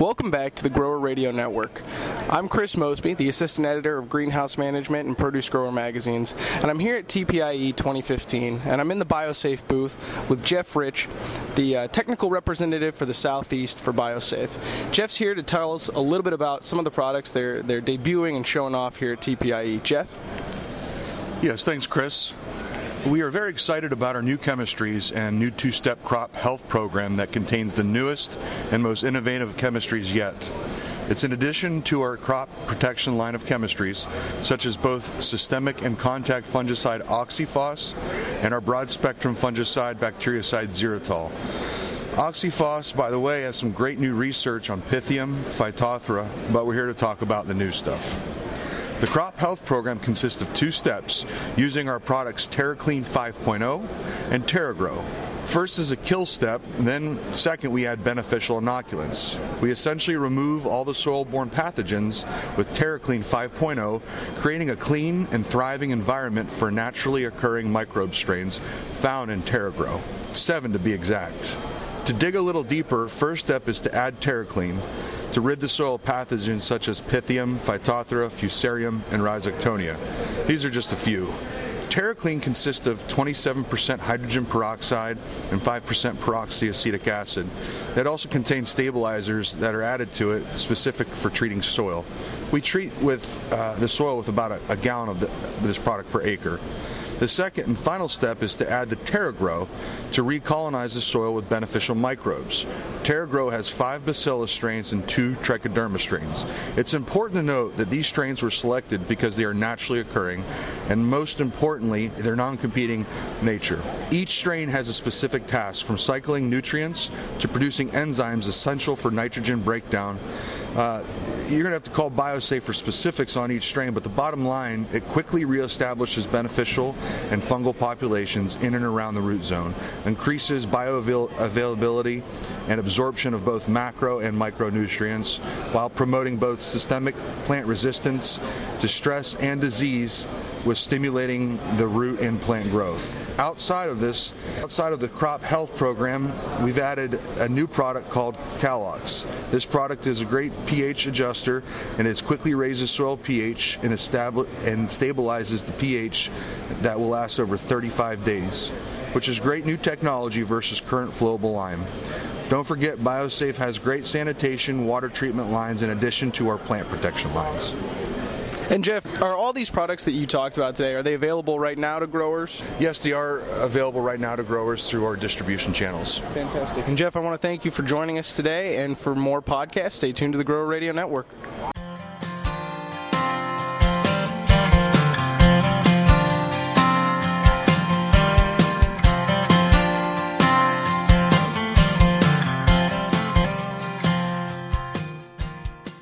Welcome back to the Grower Radio Network. I'm Chris Mosby, the assistant editor of Greenhouse Management and Produce Grower magazines, and I'm here at TPIE 2015, and I'm in the BioSafe booth with Jeff Rich, the uh, technical representative for the Southeast for BioSafe. Jeff's here to tell us a little bit about some of the products they're they're debuting and showing off here at TPIE. Jeff. Yes, thanks, Chris. We are very excited about our new chemistries and new two step crop health program that contains the newest and most innovative chemistries yet. It's in addition to our crop protection line of chemistries, such as both systemic and contact fungicide OxiPhos and our broad spectrum fungicide bactericide ZeroTol. OxiPhos, by the way, has some great new research on Pythium, Phytophthora, but we're here to talk about the new stuff. The crop health program consists of two steps using our products TerraClean 5.0 and TerraGrow. First is a kill step, then second we add beneficial inoculants. We essentially remove all the soil-borne pathogens with TerraClean 5.0, creating a clean and thriving environment for naturally occurring microbe strains found in TerraGrow. Seven to be exact. To dig a little deeper, first step is to add TerraClean to rid the soil of pathogens such as Pythium, Phytophthora, Fusarium, and Rhizoctonia. These are just a few. TerraClean consists of 27% hydrogen peroxide and 5% peroxyacetic acid. That also contains stabilizers that are added to it specific for treating soil. We treat with uh, the soil with about a, a gallon of the, this product per acre. The second and final step is to add the TerraGrow to recolonize the soil with beneficial microbes. TerraGrow has five Bacillus strains and two Trichoderma strains. It's important to note that these strains were selected because they are naturally occurring, and most importantly, their non-competing nature. Each strain has a specific task, from cycling nutrients to producing enzymes essential for nitrogen breakdown. Uh, you're going to have to call BioSafe for specifics on each strain, but the bottom line, it quickly reestablishes beneficial and fungal populations in and around the root zone, increases bioavailability and absorption of both macro and micronutrients, while promoting both systemic plant resistance to stress and disease with stimulating the root and plant growth. Outside of this, outside of the crop health program, we've added a new product called Calox. This product is a great pH adjuster and it quickly raises soil pH and, establi- and stabilizes the pH that will last over 35 days, which is great new technology versus current flowable lime. Don't forget, BioSafe has great sanitation, water treatment lines in addition to our plant protection lines. And Jeff, are all these products that you talked about today are they available right now to growers? Yes, they are available right now to growers through our distribution channels. Fantastic. And Jeff, I want to thank you for joining us today and for more podcasts, stay tuned to the Grower Radio Network.